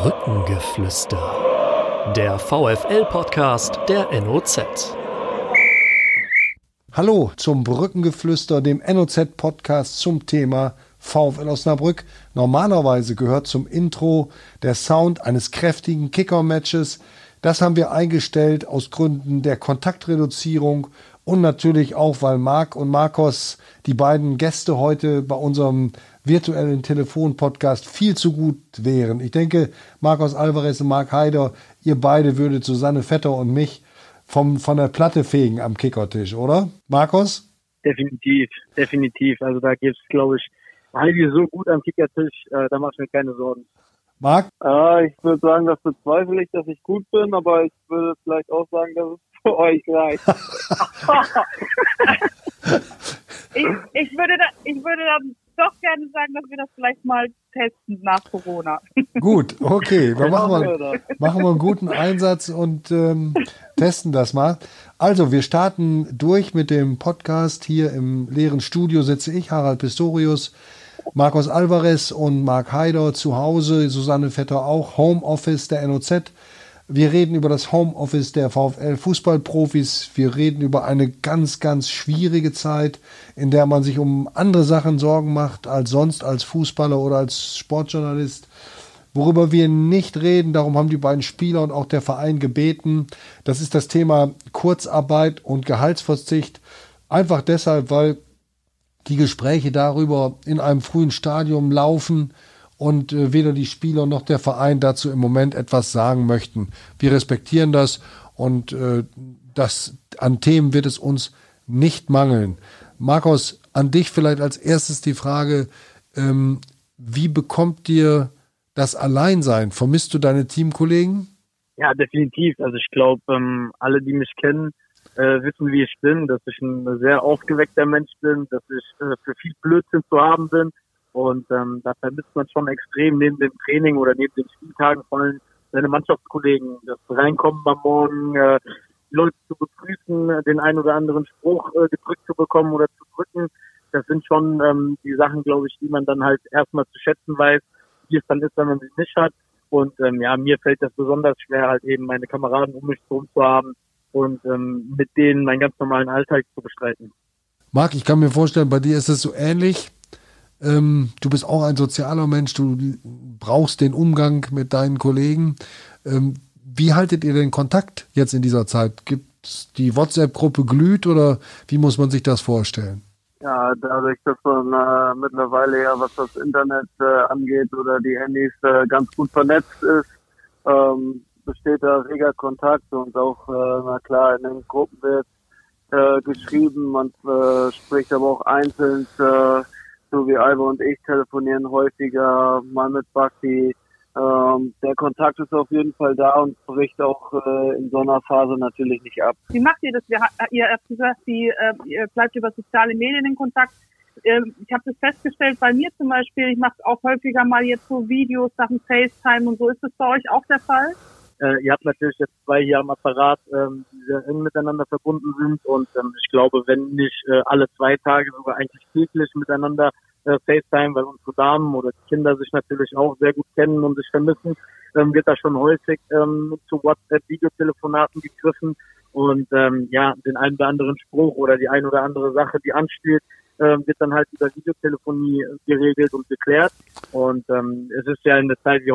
Brückengeflüster. Der VFL-Podcast der NOZ. Hallo zum Brückengeflüster, dem NOZ-Podcast zum Thema VfL Osnabrück. Normalerweise gehört zum Intro der Sound eines kräftigen Kicker-Matches. Das haben wir eingestellt aus Gründen der Kontaktreduzierung und natürlich auch, weil Marc und Marcos, die beiden Gäste heute bei unserem virtuellen Telefon-Podcast viel zu gut wären. Ich denke, Marcos Alvarez und Marc Heider, ihr beide würdet Susanne Vetter und mich vom, von der Platte fegen am Kickertisch, oder? Marcos? Definitiv, definitiv. Also da gibt es, glaube ich, einige so gut am Kickertisch, äh, da mache ich mir keine Sorgen. Marc? Äh, ich würde sagen, das bezweifle ich, dass ich gut bin, aber ich würde vielleicht auch sagen, dass es für euch reicht. ich, ich, würde da, ich würde dann doch gerne sagen, dass wir das vielleicht mal testen nach Corona. Gut, okay, dann machen wir, machen wir einen guten Einsatz und ähm, testen das mal. Also, wir starten durch mit dem Podcast. Hier im leeren Studio sitze ich, Harald Pistorius, Marcos Alvarez und Marc Heider zu Hause, Susanne Vetter auch, Homeoffice der NOZ. Wir reden über das Homeoffice der VfL Fußballprofis. Wir reden über eine ganz, ganz schwierige Zeit, in der man sich um andere Sachen Sorgen macht als sonst als Fußballer oder als Sportjournalist. Worüber wir nicht reden, darum haben die beiden Spieler und auch der Verein gebeten, das ist das Thema Kurzarbeit und Gehaltsverzicht. Einfach deshalb, weil die Gespräche darüber in einem frühen Stadium laufen und äh, weder die Spieler noch der Verein dazu im Moment etwas sagen möchten. Wir respektieren das und äh, das, an Themen wird es uns nicht mangeln. Markus, an dich vielleicht als erstes die Frage, ähm, wie bekommt dir das Alleinsein? Vermisst du deine Teamkollegen? Ja, definitiv. Also ich glaube, ähm, alle, die mich kennen, äh, wissen, wie ich bin, dass ich ein sehr aufgeweckter Mensch bin, dass ich äh, für viel Blödsinn zu haben bin und ähm, da vermisst man schon extrem neben dem Training oder neben den Spieltagen vor allem seine Mannschaftskollegen, das Reinkommen am Morgen, äh, Leute zu begrüßen, den einen oder anderen Spruch äh, gedrückt zu bekommen oder zu drücken. Das sind schon ähm, die Sachen, glaube ich, die man dann halt erstmal zu schätzen weiß, wie es dann ist, wenn man sie nicht hat. Und ähm, ja, mir fällt das besonders schwer, halt eben meine Kameraden um mich herum zu haben und ähm, mit denen meinen ganz normalen Alltag zu bestreiten. Marc, ich kann mir vorstellen, bei dir ist es so ähnlich. Ähm, du bist auch ein sozialer Mensch, du brauchst den Umgang mit deinen Kollegen. Ähm, wie haltet ihr den Kontakt jetzt in dieser Zeit? Gibt die WhatsApp-Gruppe glüht oder wie muss man sich das vorstellen? Ja, dadurch, dass man äh, mittlerweile ja, was das Internet äh, angeht oder die Handys äh, ganz gut vernetzt ist, ähm, besteht da reger Kontakt und auch, äh, na klar, in den Gruppen wird äh, geschrieben, man äh, spricht aber auch einzeln so wie Alba und ich telefonieren häufiger, mal mit Basti. Ähm, der Kontakt ist auf jeden Fall da und bricht auch äh, in so einer Phase natürlich nicht ab. Wie macht ihr das? ihr habt gesagt, die, äh, ihr bleibt über soziale Medien in Kontakt. Ähm, ich habe das festgestellt bei mir zum Beispiel. Ich mache auch häufiger mal jetzt so Videos, Sachen FaceTime und so. Ist das bei euch auch der Fall? Äh, ihr habt natürlich jetzt zwei hier am Apparat, ähm, die sehr eng miteinander verbunden sind. Und ähm, ich glaube, wenn nicht äh, alle zwei Tage, sogar eigentlich täglich miteinander äh, FaceTime, weil unsere Damen oder die Kinder sich natürlich auch sehr gut kennen und sich vermissen, ähm, wird da schon häufig ähm, zu WhatsApp-Videotelefonaten gegriffen. Und ähm, ja, den einen oder anderen Spruch oder die eine oder andere Sache, die ansteht, ähm, wird dann halt über Videotelefonie geregelt und geklärt. Und ähm, es ist ja in der Zeit, wie,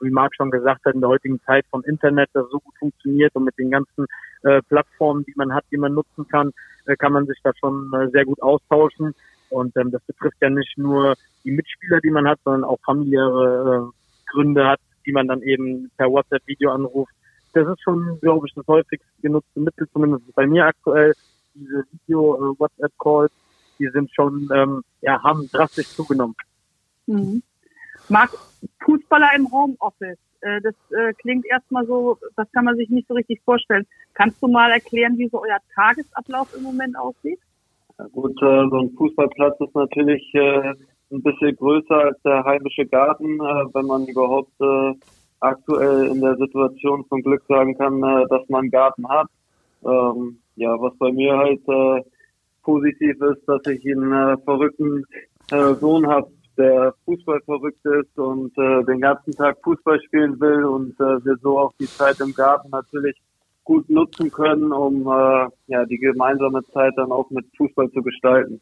wie Marc schon gesagt hat, in der heutigen Zeit vom Internet, das so gut funktioniert und mit den ganzen äh, Plattformen, die man hat, die man nutzen kann, äh, kann man sich da schon äh, sehr gut austauschen. Und ähm, das betrifft ja nicht nur die Mitspieler, die man hat, sondern auch familiäre äh, Gründe hat, die man dann eben per WhatsApp-Video anruft. Das ist schon, glaube ich, das häufigst genutzte Mittel, zumindest bei mir aktuell. Diese Video-WhatsApp-Calls, äh, die sind schon, ähm, ja, haben drastisch zugenommen. Mhm. Marc, Fußballer im Homeoffice, äh, das äh, klingt erstmal so, das kann man sich nicht so richtig vorstellen. Kannst du mal erklären, wie so euer Tagesablauf im Moment aussieht? Ja, gut, äh, so ein Fußballplatz ist natürlich äh, ein bisschen größer als der heimische Garten, äh, wenn man überhaupt äh, aktuell in der Situation zum Glück sagen kann, äh, dass man einen Garten hat. Ähm, ja, was bei mir halt äh, positiv ist, dass ich einen äh, verrückten äh, Sohn habe, der Fußball verrückt ist und äh, den ganzen Tag Fußball spielen will und äh, wir so auch die Zeit im Garten natürlich gut nutzen können, um äh, ja die gemeinsame Zeit dann auch mit Fußball zu gestalten.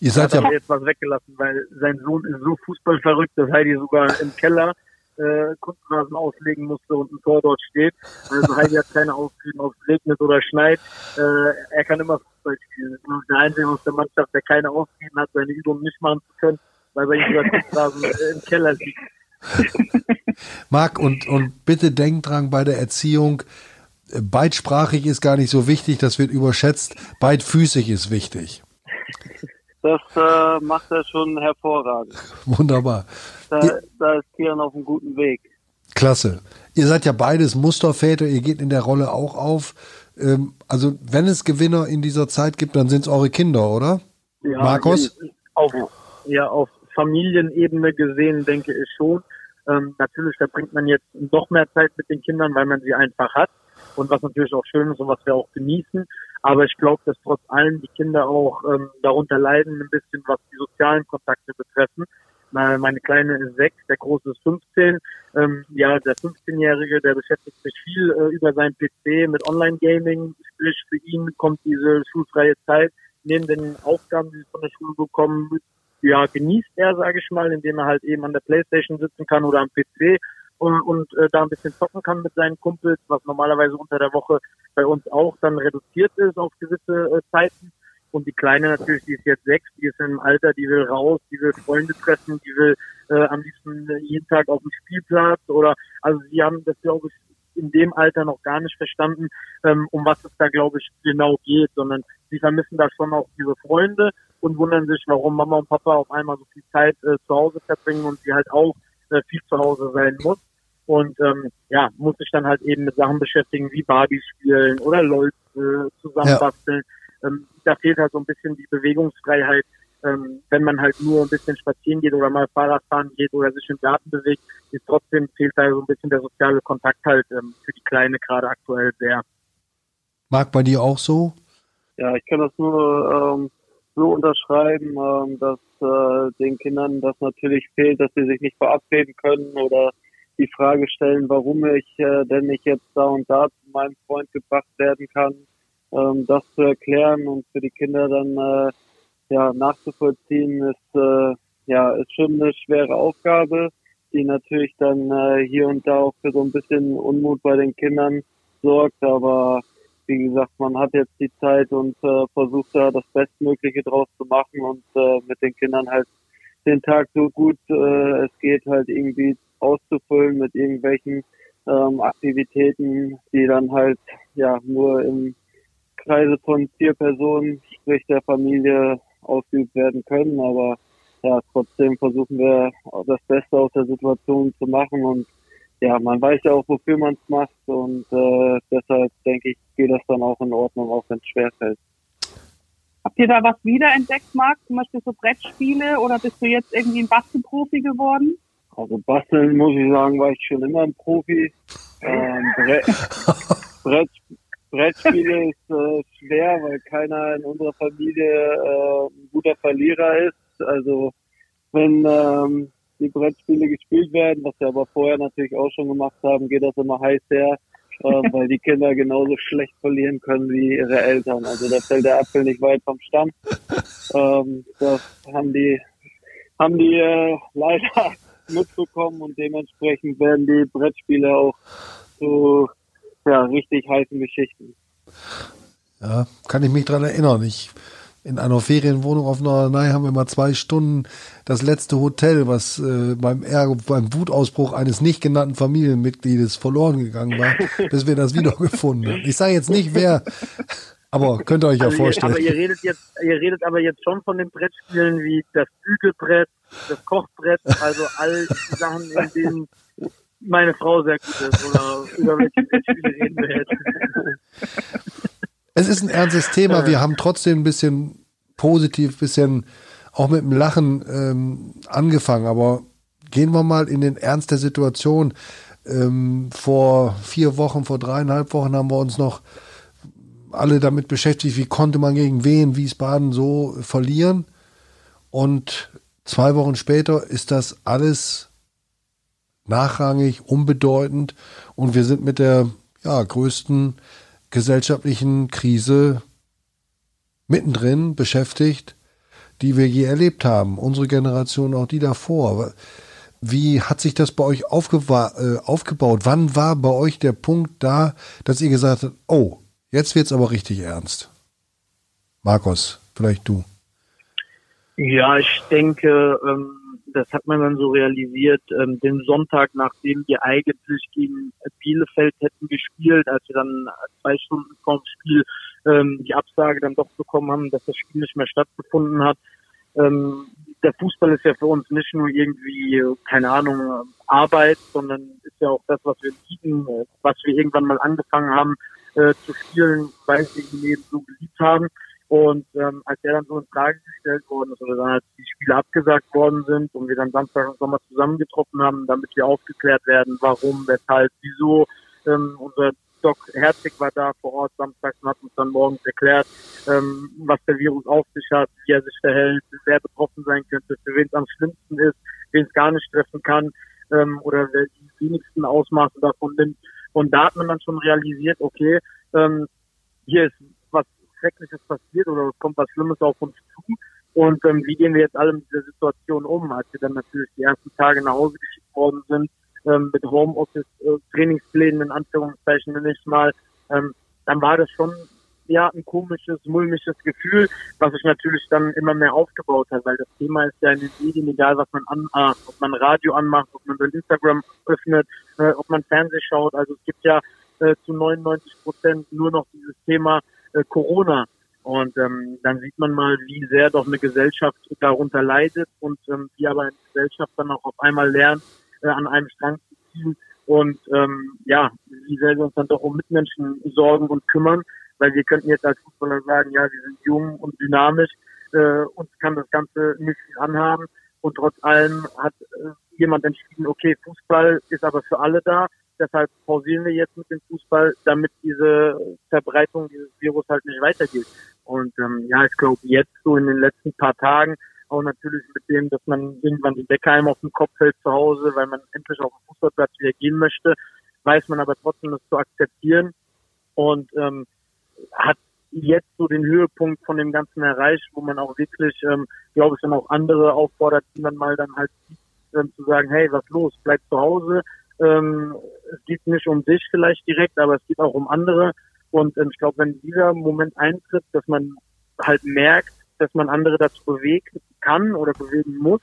Ihr seid ja jetzt was weggelassen, weil sein Sohn ist so fußballverrückt, dass Heidi sogar im Keller äh, Kunstrasen auslegen musste und ein Tor dort steht. Also Heidi hat keine Ausreden, ob es regnet oder schneit. Äh, er kann immer Fußball spielen. Und der Einzige aus der Mannschaft, der keine Ausreden hat, seine Übungen nicht machen zu können, weil bei ihm sogar Kunstrasen äh, im Keller liegt. Marc, und, und bitte denk dran bei der Erziehung, beidsprachig ist gar nicht so wichtig, das wird überschätzt. Beidfüßig ist wichtig. Das äh, macht er schon hervorragend. Wunderbar. Da, da ist Kian auf einem guten Weg. Klasse. Ihr seid ja beides Musterväter, ihr geht in der Rolle auch auf. Ähm, also wenn es Gewinner in dieser Zeit gibt, dann sind es eure Kinder, oder? Ja, Markus? Auf, ja, auf Familienebene gesehen denke ich schon. Ähm, natürlich verbringt man jetzt noch mehr Zeit mit den Kindern, weil man sie einfach hat und was natürlich auch schön ist und was wir auch genießen. Aber ich glaube, dass trotz allem die Kinder auch ähm, darunter leiden, ein bisschen was die sozialen Kontakte betreffen. Meine Kleine ist sechs, der Große ist 15. Ähm, ja, der 15-Jährige, der beschäftigt sich viel äh, über sein PC mit Online-Gaming. Sprich, für ihn kommt diese schulfreie Zeit neben den Aufgaben, die sie von der Schule bekommen, ja, genießt er, sage ich mal, indem er halt eben an der Playstation sitzen kann oder am PC und, und äh, da ein bisschen zocken kann mit seinen Kumpels, was normalerweise unter der Woche bei uns auch dann reduziert ist auf gewisse äh, Zeiten. Und die Kleine natürlich, die ist jetzt sechs, die ist im Alter, die will raus, die will Freunde treffen, die will äh, am liebsten jeden Tag auf dem Spielplatz oder also sie haben das glaube ich in dem Alter noch gar nicht verstanden, ähm, um was es da glaube ich genau geht, sondern sie vermissen da schon auch diese Freunde und wundern sich, warum Mama und Papa auf einmal so viel Zeit äh, zu Hause verbringen und sie halt auch äh, viel zu Hause sein muss und ähm, ja, muss sich dann halt eben mit Sachen beschäftigen wie Barbie spielen oder LOL äh, zusammenbasteln. Ja. Ähm, da fehlt halt so ein bisschen die Bewegungsfreiheit, ähm, wenn man halt nur ein bisschen spazieren geht oder mal Fahrrad fahren geht oder sich im Garten bewegt, ist trotzdem fehlt da so ein bisschen der soziale Kontakt halt ähm, für die Kleine gerade aktuell sehr. Mag bei dir auch so? Ja, ich kann das nur ähm, so unterschreiben, ähm, dass äh, den Kindern das natürlich fehlt, dass sie sich nicht verabreden können oder die Frage stellen, warum ich äh, denn nicht jetzt da und da zu meinem Freund gebracht werden kann, ähm, das zu erklären und für die Kinder dann äh, ja nachzuvollziehen, ist äh, ja ist schon eine schwere Aufgabe, die natürlich dann äh, hier und da auch für so ein bisschen Unmut bei den Kindern sorgt, aber wie gesagt, man hat jetzt die Zeit und äh, versucht da das Bestmögliche draus zu machen und äh, mit den Kindern halt den Tag so gut äh, es geht halt irgendwie auszufüllen mit irgendwelchen ähm, Aktivitäten, die dann halt ja nur im Kreise von vier Personen, sprich der Familie, ausgeübt werden können. Aber ja, trotzdem versuchen wir das Beste aus der Situation zu machen und ja, man weiß ja auch, wofür man es macht und äh, deshalb denke ich, geht das dann auch in Ordnung, auch wenn es schwerfällt. Habt ihr da was wiederentdeckt, Marc? Zum Beispiel so Brettspiele oder bist du jetzt irgendwie ein Bastelprofi geworden? Also basteln muss ich sagen, war ich schon immer ein Profi. Ähm, Brett, Brett, Brettspiele ist äh, schwer, weil keiner in unserer Familie äh, ein guter Verlierer ist. Also wenn ähm, die Brettspiele gespielt werden, was wir aber vorher natürlich auch schon gemacht haben, geht das immer heiß her, äh, weil die Kinder genauso schlecht verlieren können wie ihre Eltern. Also da fällt der Apfel nicht weit vom Stamm. Ähm, das haben die haben die äh, leider mitbekommen und dementsprechend werden die Brettspiele auch zu ja, richtig heißen Geschichten. Ja, kann ich mich dran erinnern. Ich in einer Ferienwohnung auf Norderney haben wir mal zwei Stunden das letzte Hotel, was äh, beim, Ärger, beim Wutausbruch eines nicht genannten Familienmitgliedes verloren gegangen war, bis wir das wiedergefunden haben. Ich sage jetzt nicht, wer, aber könnt ihr euch ja also vorstellen. Ihr, aber ihr redet jetzt, ihr redet aber jetzt schon von den Brettspielen wie das Bügelbrett, das Kochbrett, also all die Sachen, in denen meine Frau sehr gut ist oder über welche. Es ist ein ernstes Thema. Wir haben trotzdem ein bisschen positiv, ein bisschen auch mit dem Lachen ähm, angefangen. Aber gehen wir mal in den Ernst der Situation. Ähm, vor vier Wochen, vor dreieinhalb Wochen haben wir uns noch alle damit beschäftigt, wie konnte man gegen Wien, Wiesbaden so verlieren. Und Zwei Wochen später ist das alles nachrangig, unbedeutend und wir sind mit der ja, größten gesellschaftlichen Krise mittendrin beschäftigt, die wir je erlebt haben. Unsere Generation, auch die davor. Wie hat sich das bei euch äh, aufgebaut? Wann war bei euch der Punkt da, dass ihr gesagt habt, oh, jetzt wird es aber richtig ernst? Markus, vielleicht du. Ja, ich denke, ähm, das hat man dann so realisiert, ähm, den Sonntag, nachdem wir eigentlich gegen Bielefeld hätten gespielt, als wir dann zwei Stunden vorm Spiel ähm, die Absage dann doch bekommen haben, dass das Spiel nicht mehr stattgefunden hat, ähm, der Fußball ist ja für uns nicht nur irgendwie, keine Ahnung, Arbeit, sondern ist ja auch das, was wir lieben, was wir irgendwann mal angefangen haben äh, zu spielen, weil wir ihn eben so geliebt haben. Und ähm, als er dann so in Frage gestellt worden ist oder dann als die Spiele abgesagt worden sind und wir dann Samstag und Sommer zusammengetroffen haben, damit wir aufgeklärt werden, warum, weshalb, wieso, ähm, unser Doc Herzig war da vor Ort samstags und hat uns dann morgens erklärt, ähm, was der Virus auf sich hat, wie er sich verhält, wer betroffen sein könnte, für wen es am schlimmsten ist, wen es gar nicht treffen kann ähm, oder wer die wenigsten Ausmaße davon nimmt. Und da hat man dann schon realisiert, okay, ähm, hier ist Schreckliches passiert oder es kommt was Schlimmes auf uns zu. Und ähm, wie gehen wir jetzt alle mit dieser Situation um, als wir dann natürlich die ersten Tage nach Hause geschickt worden sind ähm, mit Homeoffice-Trainingsplänen äh, in Anführungszeichen nenne ich mal, ähm, dann war das schon ja ein komisches, mulmisches Gefühl, was sich natürlich dann immer mehr aufgebaut hat, weil das Thema ist ja in den Medien, egal was man an, ob man Radio anmacht, ob man Instagram öffnet, äh, ob man Fernseh schaut. Also es gibt ja äh, zu 99 Prozent nur noch dieses Thema äh, Corona. Und ähm, dann sieht man mal, wie sehr doch eine Gesellschaft darunter leidet und ähm, wie aber eine Gesellschaft dann auch auf einmal lernt, äh, an einem Strang zu ziehen und ähm, ja, wie sehr wir uns dann doch um Mitmenschen sorgen und kümmern, weil wir könnten jetzt als Fußballer sagen, ja, wir sind jung und dynamisch, äh, uns kann das Ganze nicht anhaben. Und trotz allem hat äh, jemand entschieden, okay, Fußball ist aber für alle da, deshalb pausieren wir jetzt mit dem Fußball, damit diese Verbreitung dieses Virus halt nicht weitergeht. Und ähm, ja, ich glaube, jetzt so in den letzten paar Tagen auch natürlich mit dem, dass man irgendwann die Decke einem auf den Kopf fällt zu Hause, weil man endlich auf den Fußballplatz wieder gehen möchte, weiß man aber trotzdem, das zu akzeptieren und ähm, hat jetzt so den Höhepunkt von dem Ganzen erreicht, wo man auch wirklich, ähm, glaube ich, dann auch andere auffordert, die man mal dann halt ähm, zu sagen, hey, was los, bleib zu Hause. Ähm, es geht nicht um dich vielleicht direkt, aber es geht auch um andere. Und ähm, ich glaube, wenn dieser Moment eintritt, dass man halt merkt, dass man andere dazu bewegen kann oder bewegen muss,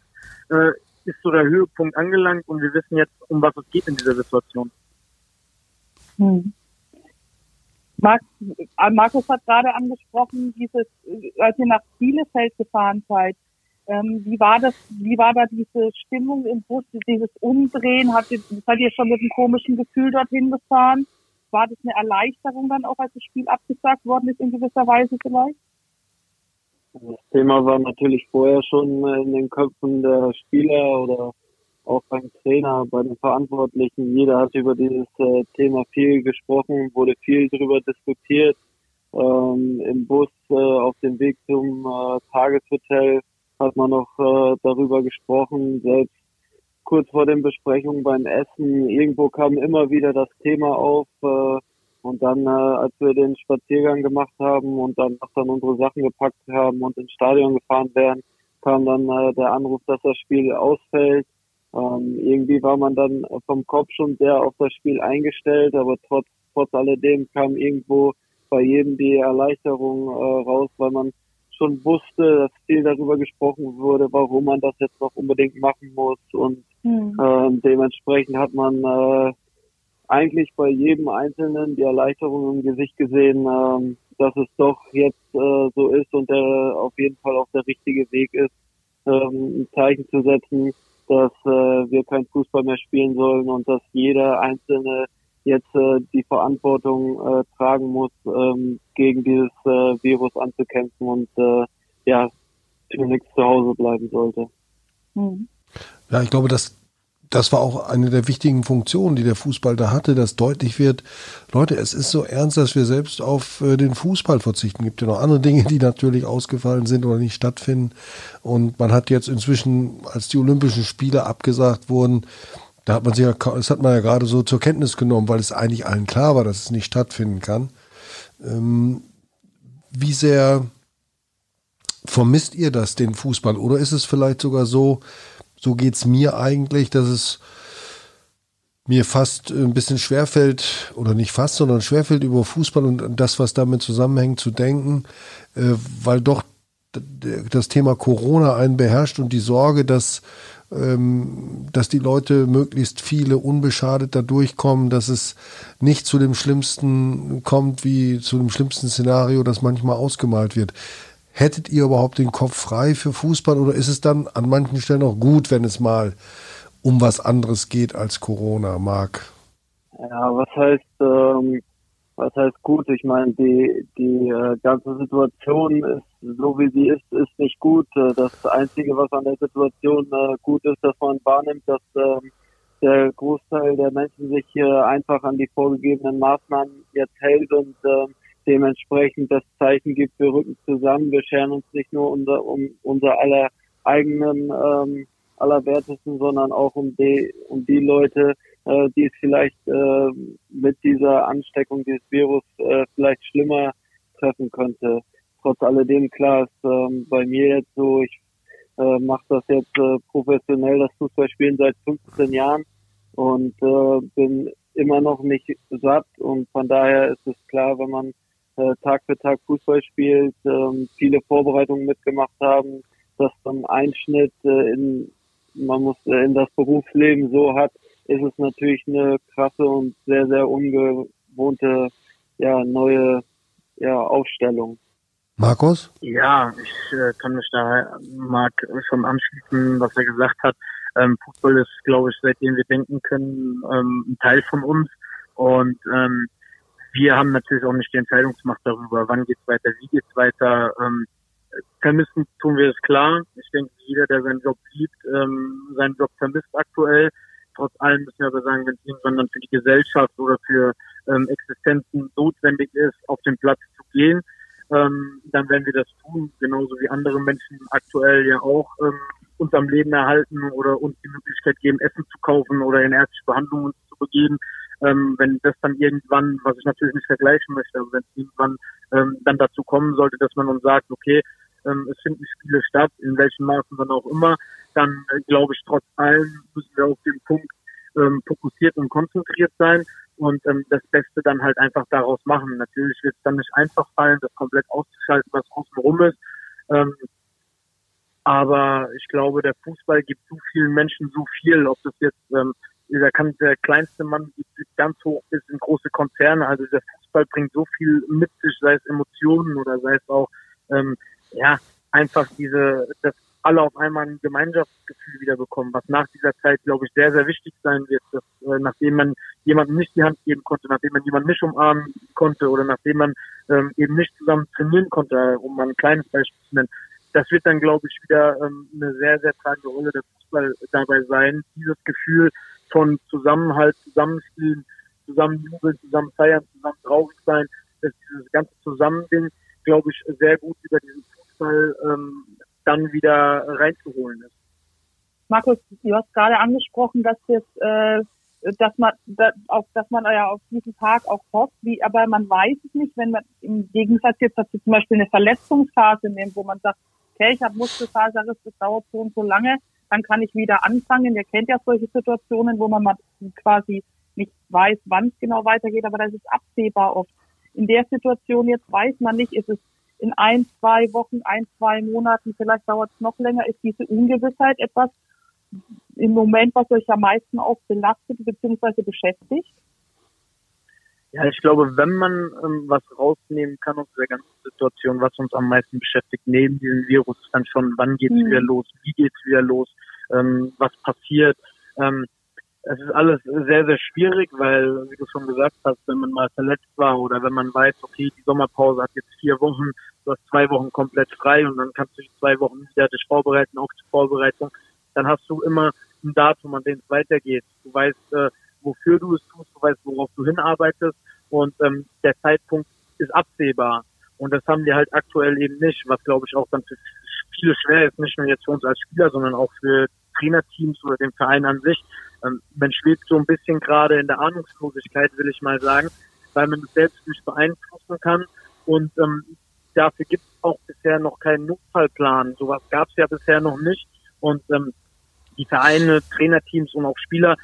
äh, ist so der Höhepunkt angelangt und wir wissen jetzt, um was es geht in dieser Situation. Hm. Äh, Markus hat gerade angesprochen, dieses, als ihr nach Bielefeld gefahren seid, ähm, wie war das, wie war da diese Stimmung im Bus, dieses Umdrehen? Hat ihr, seid ihr schon mit einem komischen Gefühl dorthin gefahren? War das eine Erleichterung dann auch, als das Spiel abgesagt worden ist in gewisser Weise vielleicht? Das Thema war natürlich vorher schon in den Köpfen der Spieler oder auch beim Trainer, bei den Verantwortlichen. Jeder hat über dieses äh, Thema viel gesprochen, wurde viel darüber diskutiert. Ähm, Im Bus äh, auf dem Weg zum äh, Tageshotel hat man noch äh, darüber gesprochen. Selbst kurz vor den Besprechungen beim Essen, irgendwo kam immer wieder das Thema auf. Äh, und dann, äh, als wir den Spaziergang gemacht haben und dann auch dann unsere Sachen gepackt haben und ins Stadion gefahren wären, kam dann äh, der Anruf, dass das Spiel ausfällt. Ähm, irgendwie war man dann vom Kopf schon sehr auf das Spiel eingestellt, aber trotz, trotz alledem kam irgendwo bei jedem die Erleichterung äh, raus, weil man schon wusste, dass viel darüber gesprochen wurde, warum man das jetzt noch unbedingt machen muss und mhm. äh, dementsprechend hat man äh, eigentlich bei jedem Einzelnen die Erleichterung im Gesicht gesehen, ähm, dass es doch jetzt äh, so ist und der auf jeden Fall auch der richtige Weg ist, ähm, ein Zeichen zu setzen, dass äh, wir kein Fußball mehr spielen sollen und dass jeder Einzelne jetzt äh, die Verantwortung äh, tragen muss, ähm, gegen dieses äh, Virus anzukämpfen und äh, ja, zunächst zu Hause bleiben sollte. Mhm. Ja, ich glaube, dass das war auch eine der wichtigen Funktionen, die der Fußball da hatte, dass deutlich wird, Leute, es ist so ernst, dass wir selbst auf äh, den Fußball verzichten. Es gibt ja noch andere Dinge, die natürlich ausgefallen sind oder nicht stattfinden. Und man hat jetzt inzwischen, als die Olympischen Spiele abgesagt wurden, da hat man sich ja, das hat man ja gerade so zur Kenntnis genommen, weil es eigentlich allen klar war, dass es nicht stattfinden kann. Ähm, wie sehr vermisst ihr das, den Fußball? Oder ist es vielleicht sogar so, so geht es mir eigentlich, dass es mir fast ein bisschen schwerfällt, oder nicht fast, sondern schwerfällt über Fußball und das, was damit zusammenhängt, zu denken, äh, weil doch das Thema Corona einen beherrscht und die Sorge, dass, dass die Leute möglichst viele unbeschadet da durchkommen, dass es nicht zu dem Schlimmsten kommt, wie zu dem schlimmsten Szenario, das manchmal ausgemalt wird. Hättet ihr überhaupt den Kopf frei für Fußball oder ist es dann an manchen Stellen auch gut, wenn es mal um was anderes geht als Corona, Marc? Ja, was heißt, ähm, was heißt gut? Ich meine, die, die äh, ganze Situation ist, so wie sie ist, ist nicht gut. Äh, das Einzige, was an der Situation äh, gut ist, dass man wahrnimmt, dass ähm, der Großteil der Menschen sich hier einfach an die vorgegebenen Maßnahmen jetzt hält und äh, dementsprechend das Zeichen gibt, wir rücken zusammen, wir scheren uns nicht nur unser, um unser aller eigenen ähm, allerwertesten, sondern auch um die um die Leute, äh, die es vielleicht äh, mit dieser Ansteckung dieses Virus äh, vielleicht schlimmer treffen könnte. Trotz alledem klar ist ähm, bei mir jetzt so, ich äh, mache das jetzt äh, professionell, das Fußballspielen seit 15 Jahren und äh, bin immer noch nicht satt und von daher ist es klar, wenn man äh, Tag für Tag Fußball spielt, ähm, viele Vorbereitungen mitgemacht haben, dass dann Einschnitt äh, in man muss äh, in das Berufsleben so hat, ist es natürlich eine krasse und sehr sehr ungewohnte ja neue ja Aufstellung. Markus? Ja, ich äh, kann mich da Marc schon anschließen, was er gesagt hat. Ähm, Fußball ist, glaube ich, seitdem wir denken können, ähm, ein Teil von uns. Und ähm, wir haben natürlich auch nicht die Entscheidungsmacht darüber, wann geht's weiter, wie geht's weiter. Ähm, vermissen tun wir es klar. Ich denke, jeder, der seinen Job liebt, ähm, seinen Job vermisst aktuell. Trotz allem müssen wir aber sagen, wenn es irgendwann dann für die Gesellschaft oder für ähm, Existenzen notwendig ist, auf den Platz zu gehen, ähm, dann werden wir das tun, genauso wie andere Menschen aktuell ja auch ähm, uns am Leben erhalten oder uns die Möglichkeit geben, Essen zu kaufen oder in ärztliche Behandlungen zu begeben ähm, wenn das dann irgendwann, was ich natürlich nicht vergleichen möchte, aber wenn es irgendwann ähm, dann dazu kommen sollte, dass man uns sagt, okay, ähm, es finden Spiele statt, in welchen Maßen dann auch immer, dann äh, glaube ich, trotz allem müssen wir auf den Punkt ähm, fokussiert und konzentriert sein und ähm, das Beste dann halt einfach daraus machen. Natürlich wird es dann nicht einfach fallen, das komplett auszuschalten, was außenrum ist. Ähm, aber ich glaube, der Fußball gibt so vielen Menschen so viel, ob das jetzt ähm, da kann der kleinste Mann ganz hoch bis in große Konzerne. Also der Fußball bringt so viel mit sich, sei es Emotionen oder sei es auch ähm, ja einfach diese, dass alle auf einmal ein Gemeinschaftsgefühl wieder bekommen, was nach dieser Zeit, glaube ich, sehr, sehr wichtig sein wird, dass äh, nachdem man jemandem nicht die Hand geben konnte, nachdem man jemanden nicht umarmen konnte oder nachdem man ähm, eben nicht zusammen trainieren konnte, um mal ein kleines Beispiel zu nennen, das wird dann, glaube ich, wieder ähm, eine sehr, sehr tragende Rolle der Fußball dabei sein, dieses Gefühl von Zusammenhalt, Zusammenspielen, zusammen jubeln, zusammen feiern, zusammen traurig sein, dass dieses ganze Zusammending, glaube ich, sehr gut über diesen Fußball ähm, dann wieder reinzuholen ist. Markus, du hast gerade angesprochen, dass jetzt, äh, dass man, dass, auf, dass man ja auf diesen Tag auch hofft, wie, aber man weiß es nicht, wenn man im Gegensatz jetzt dazu zum Beispiel eine Verletzungsphase nimmt, wo man sagt, okay, ich habe Muskelfaserriss, das dauert so und so lange, dann kann ich wieder anfangen. Ihr kennt ja solche Situationen, wo man mal quasi nicht weiß, wann es genau weitergeht, aber das ist absehbar oft. In der Situation jetzt weiß man nicht, ist es in ein, zwei Wochen, ein, zwei Monaten, vielleicht dauert es noch länger, ist diese Ungewissheit etwas im Moment, was euch am meisten auch belastet bzw. beschäftigt? Ja, ich glaube, wenn man ähm, was rausnehmen kann aus der ganzen Situation, was uns am meisten beschäftigt, neben diesem Virus, dann schon, wann geht's mhm. wieder los, wie geht's wieder los, ähm, was passiert. Ähm, es ist alles sehr, sehr schwierig, weil, wie du schon gesagt hast, wenn man mal verletzt war oder wenn man weiß, okay, die Sommerpause hat jetzt vier Wochen, du hast zwei Wochen komplett frei und dann kannst du dich zwei Wochen wieder dich vorbereiten auf die Vorbereitung, dann hast du immer ein Datum, an dem es weitergeht. Du weißt, äh, wofür du es tust, du weißt, worauf du hinarbeitest und ähm, der Zeitpunkt ist absehbar. Und das haben wir halt aktuell eben nicht, was glaube ich auch dann für viele schwer ist, nicht nur jetzt für uns als Spieler, sondern auch für Trainerteams oder den Verein an sich. Ähm, man schwebt so ein bisschen gerade in der Ahnungslosigkeit, will ich mal sagen, weil man es selbst nicht beeinflussen kann. Und ähm, dafür gibt es auch bisher noch keinen Notfallplan. Sowas gab es ja bisher noch nicht. Und ähm, die Vereine, Trainerteams und auch Spieler